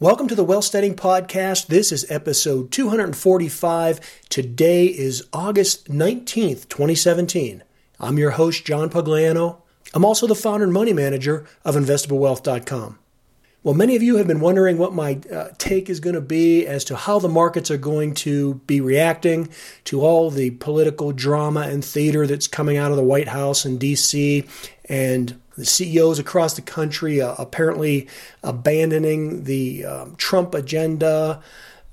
Welcome to the Wealthsteading Podcast. This is episode 245. Today is August 19th, 2017. I'm your host, John Pugliano. I'm also the founder and money manager of InvestableWealth.com. Well, many of you have been wondering what my uh, take is going to be as to how the markets are going to be reacting to all the political drama and theater that's coming out of the White House and D.C. and the CEOs across the country uh, apparently abandoning the um, Trump agenda,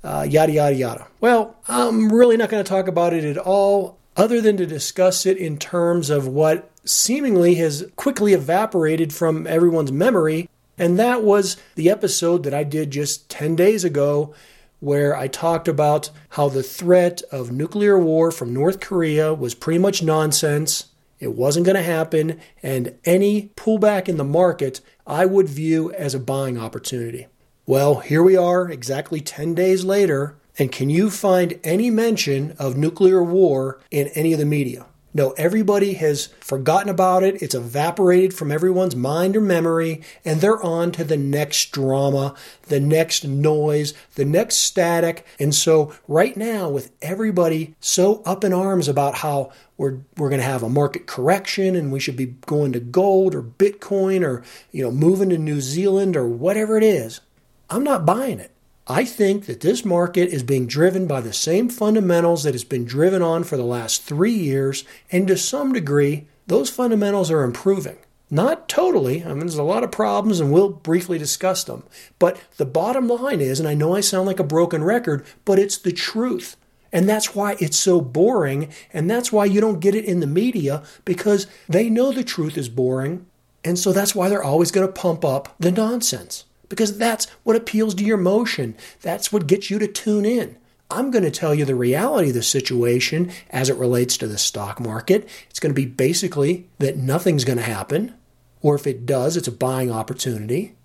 uh, yada, yada, yada. Well, I'm really not going to talk about it at all, other than to discuss it in terms of what seemingly has quickly evaporated from everyone's memory. And that was the episode that I did just 10 days ago, where I talked about how the threat of nuclear war from North Korea was pretty much nonsense it wasn't going to happen, and any pullback in the market I would view as a buying opportunity. Well, here we are, exactly 10 days later, and can you find any mention of nuclear war in any of the media? No, everybody has forgotten about it. It's evaporated from everyone's mind or memory, and they're on to the next drama, the next noise, the next static. And so, right now, with everybody so up in arms about how we're, we're going to have a market correction and we should be going to gold or Bitcoin or, you know, moving to New Zealand or whatever it is, I'm not buying it. I think that this market is being driven by the same fundamentals that it's been driven on for the last three years, and to some degree, those fundamentals are improving. Not totally, I mean, there's a lot of problems, and we'll briefly discuss them. But the bottom line is, and I know I sound like a broken record, but it's the truth. And that's why it's so boring, and that's why you don't get it in the media, because they know the truth is boring, and so that's why they're always going to pump up the nonsense because that's what appeals to your emotion. That's what gets you to tune in. I'm going to tell you the reality of the situation as it relates to the stock market. It's going to be basically that nothing's going to happen, or if it does, it's a buying opportunity.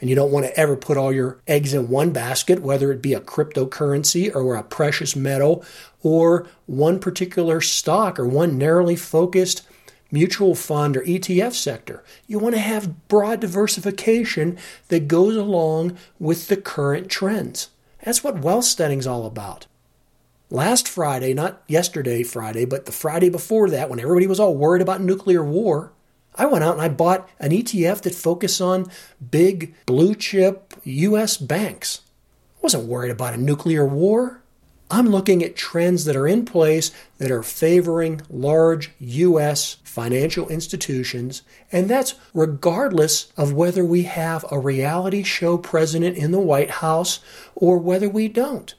And you don't want to ever put all your eggs in one basket, whether it be a cryptocurrency or a precious metal or one particular stock or one narrowly focused mutual fund or ETF sector. You want to have broad diversification that goes along with the current trends. That's what Wealthsteading is all about. Last Friday, not yesterday Friday, but the Friday before that, when everybody was all worried about nuclear war, I went out and I bought an ETF that focused on big blue chip US banks. I wasn't worried about a nuclear war. I'm looking at trends that are in place that are favoring large U.S. financial institutions, and that's regardless of whether we have a reality show president in the White House or whether we don't.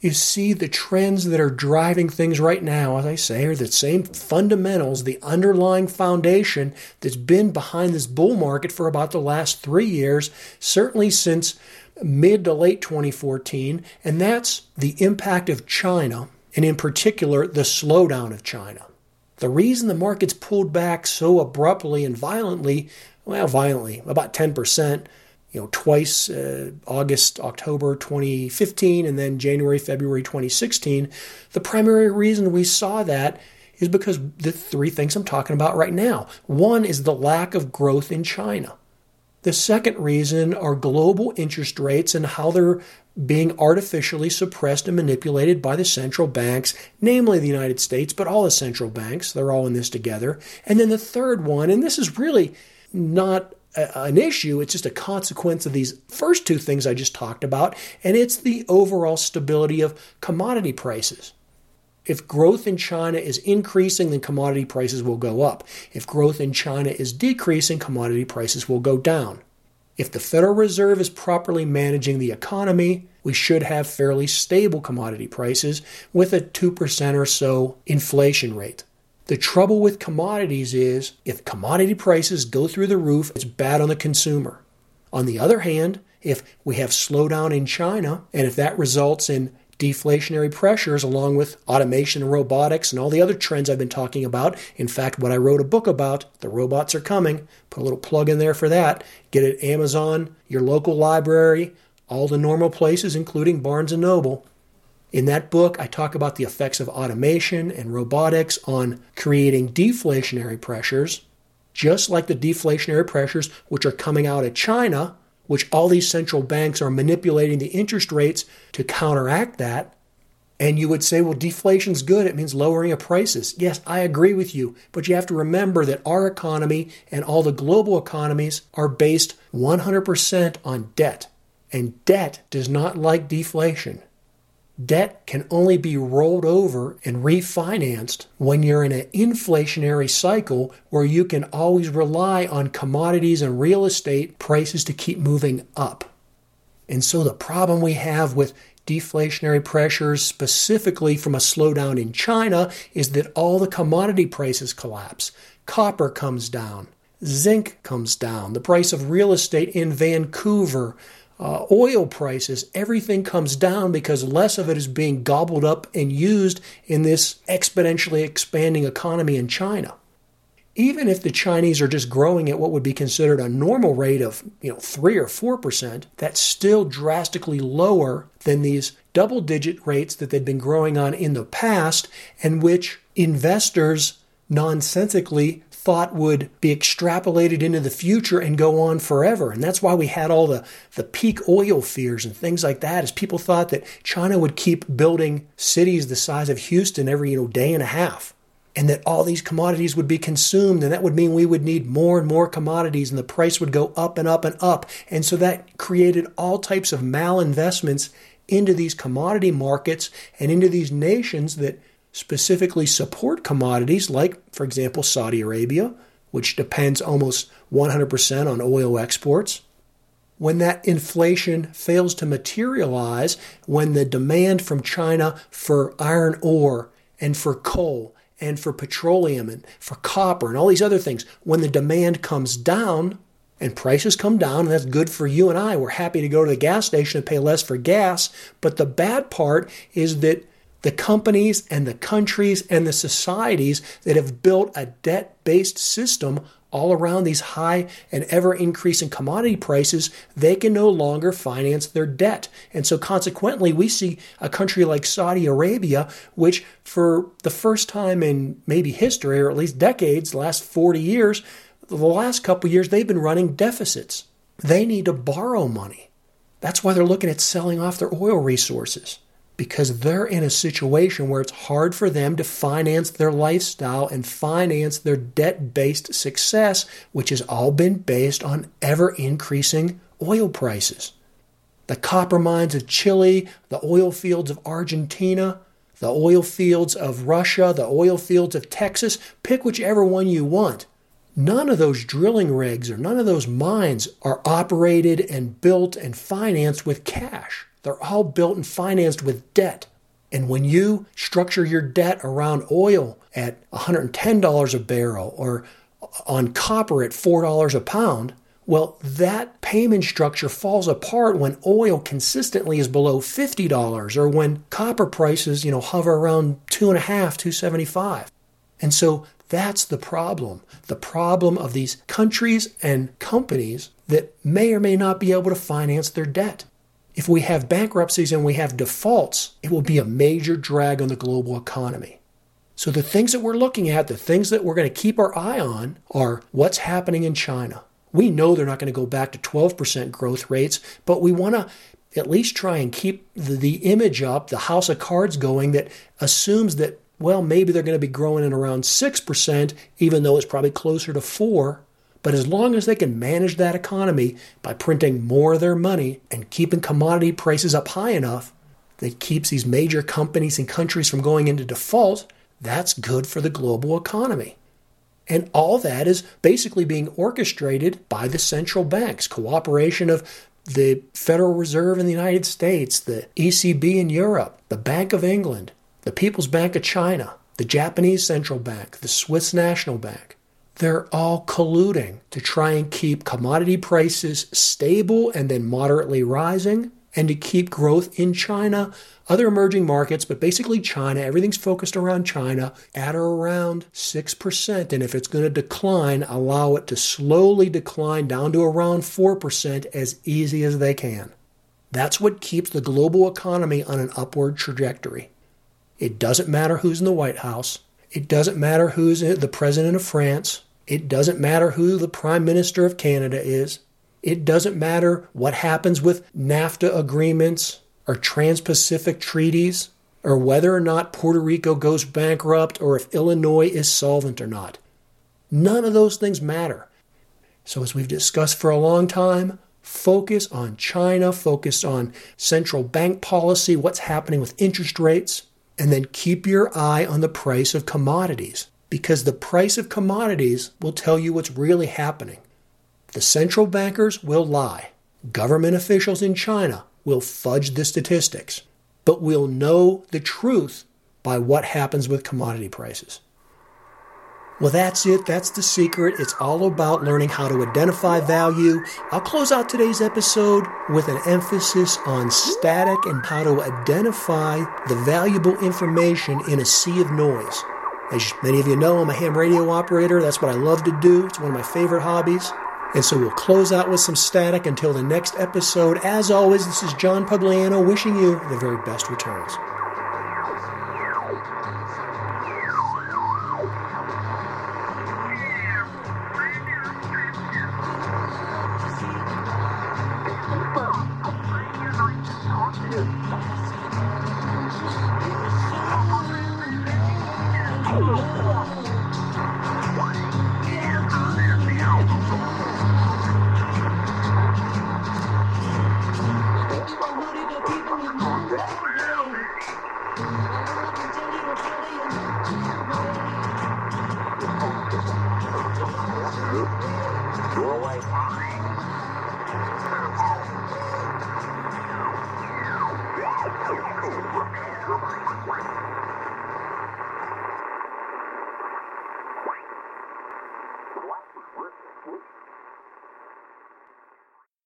You see, the trends that are driving things right now, as I say, are the same fundamentals, the underlying foundation that's been behind this bull market for about the last three years, certainly since mid to late 2014, and that's the impact of China, and in particular, the slowdown of China. The reason the markets pulled back so abruptly and violently, well, violently, about 10%, you know, twice uh, August, October 2015, and then January, February 2016, the primary reason we saw that is because the three things I'm talking about right now. One is the lack of growth in China. The second reason are global interest rates and how they're being artificially suppressed and manipulated by the central banks, namely the United States, but all the central banks. They're all in this together. And then the third one, and this is really not an issue, it's just a consequence of these first two things I just talked about, and it's the overall stability of commodity prices. If growth in China is increasing, then commodity prices will go up. If growth in China is decreasing, commodity prices will go down. If the Federal Reserve is properly managing the economy, we should have fairly stable commodity prices with a 2% or so inflation rate. The trouble with commodities is if commodity prices go through the roof, it's bad on the consumer. On the other hand, if we have slowdown in China and if that results in deflationary pressures along with automation and robotics and all the other trends I've been talking about. In fact, what I wrote a book about, The Robots Are Coming, put a little plug in there for that. Get it Amazon, your local library, all the normal places, including Barnes & Noble. In that book, I talk about the effects of automation and robotics on creating deflationary pressures, just like the deflationary pressures which are coming out of China which all these central banks are manipulating the interest rates to counteract that. And you would say, well, deflation's good. It means lowering of prices. Yes, I agree with you. But you have to remember that our economy and all the global economies are based 100% on debt. And debt does not like deflation. Debt can only be rolled over and refinanced when you're in an inflationary cycle where you can always rely on commodities and real estate prices to keep moving up. And so the problem we have with deflationary pressures, specifically from a slowdown in China, is that all the commodity prices collapse. Copper comes down, zinc comes down, the price of real estate in Vancouver uh, oil prices, everything comes down because less of it is being gobbled up and used in this exponentially expanding economy in China. Even if the Chinese are just growing at what would be considered a normal rate of, you know, 3 or 4%, that's still drastically lower than these double digit rates that they've been growing on in the past and which investors nonsensically thought would be extrapolated into the future and go on forever. And that's why we had all the, the peak oil fears and things like that, as people thought that China would keep building cities the size of Houston every you know, day and a half. And that all these commodities would be consumed, and that would mean we would need more and more commodities, and the price would go up and up and up. And so that created all types of malinvestments into these commodity markets and into these nations that specifically support commodities like, for example, Saudi Arabia, which depends almost 100% on oil exports. When that inflation fails to materialize, when the demand from China for iron ore and for coal and for petroleum and for copper and all these other things, when the demand comes down and prices come down, and that's good for you and I, we're happy to go to the gas station and pay less for gas. But the bad part is that the companies and the countries and the societies that have built a debt based system all around these high and ever increasing commodity prices, they can no longer finance their debt. And so, consequently, we see a country like Saudi Arabia, which for the first time in maybe history, or at least decades, last 40 years, the last couple years, they've been running deficits. They need to borrow money. That's why they're looking at selling off their oil resources because they're in a situation where it's hard for them to finance their lifestyle and finance their debt based success, which has all been based on ever increasing oil prices. The copper mines of Chile, the oil fields of Argentina, the oil fields of Russia, the oil fields of Texas, pick whichever one you want. None of those drilling rigs or none of those mines are operated and built and financed with cash. They're all built and financed with debt. And when you structure your debt around oil at $110 a barrel or on copper at $4 a pound, well, that payment structure falls apart when oil consistently is below $50 or when copper prices, you know, hover around two and a half, 275. And so that's the problem. The problem of these countries and companies that may or may not be able to finance their debt. If we have bankruptcies and we have defaults, it will be a major drag on the global economy. So, the things that we're looking at, the things that we're going to keep our eye on, are what's happening in China. We know they're not going to go back to 12% growth rates, but we want to at least try and keep the, the image up, the house of cards going that assumes that, well, maybe they're going to be growing at around 6%, even though it's probably closer to 4 but as long as they can manage that economy by printing more of their money and keeping commodity prices up high enough that keeps these major companies and countries from going into default, that's good for the global economy. And all that is basically being orchestrated by the central banks, cooperation of the Federal Reserve in the United States, the ECB in Europe, the Bank of England, the People's Bank of China, the Japanese Central Bank, the Swiss National Bank. They're all colluding to try and keep commodity prices stable and then moderately rising, and to keep growth in China, other emerging markets, but basically China, everything's focused around China at or around 6%. And if it's going to decline, allow it to slowly decline down to around 4% as easy as they can. That's what keeps the global economy on an upward trajectory. It doesn't matter who's in the White House. It doesn't matter who's the president of France. It doesn't matter who the Prime Minister of Canada is. It doesn't matter what happens with NAFTA agreements or Trans Pacific treaties or whether or not Puerto Rico goes bankrupt or if Illinois is solvent or not. None of those things matter. So, as we've discussed for a long time, focus on China, focus on central bank policy, what's happening with interest rates, and then keep your eye on the price of commodities because the price of commodities will tell you what's really happening. The central bankers will lie. Government officials in China will fudge the statistics, but we'll know the truth by what happens with commodity prices. Well, that's it. That's the secret. It's all about learning how to identify value. I'll close out today's episode with an emphasis on static and how to identify the valuable information in a sea of noise. As many of you know, I'm a ham radio operator. That's what I love to do. It's one of my favorite hobbies. And so we'll close out with some static until the next episode. As always, this is John Pugliano wishing you the very best returns.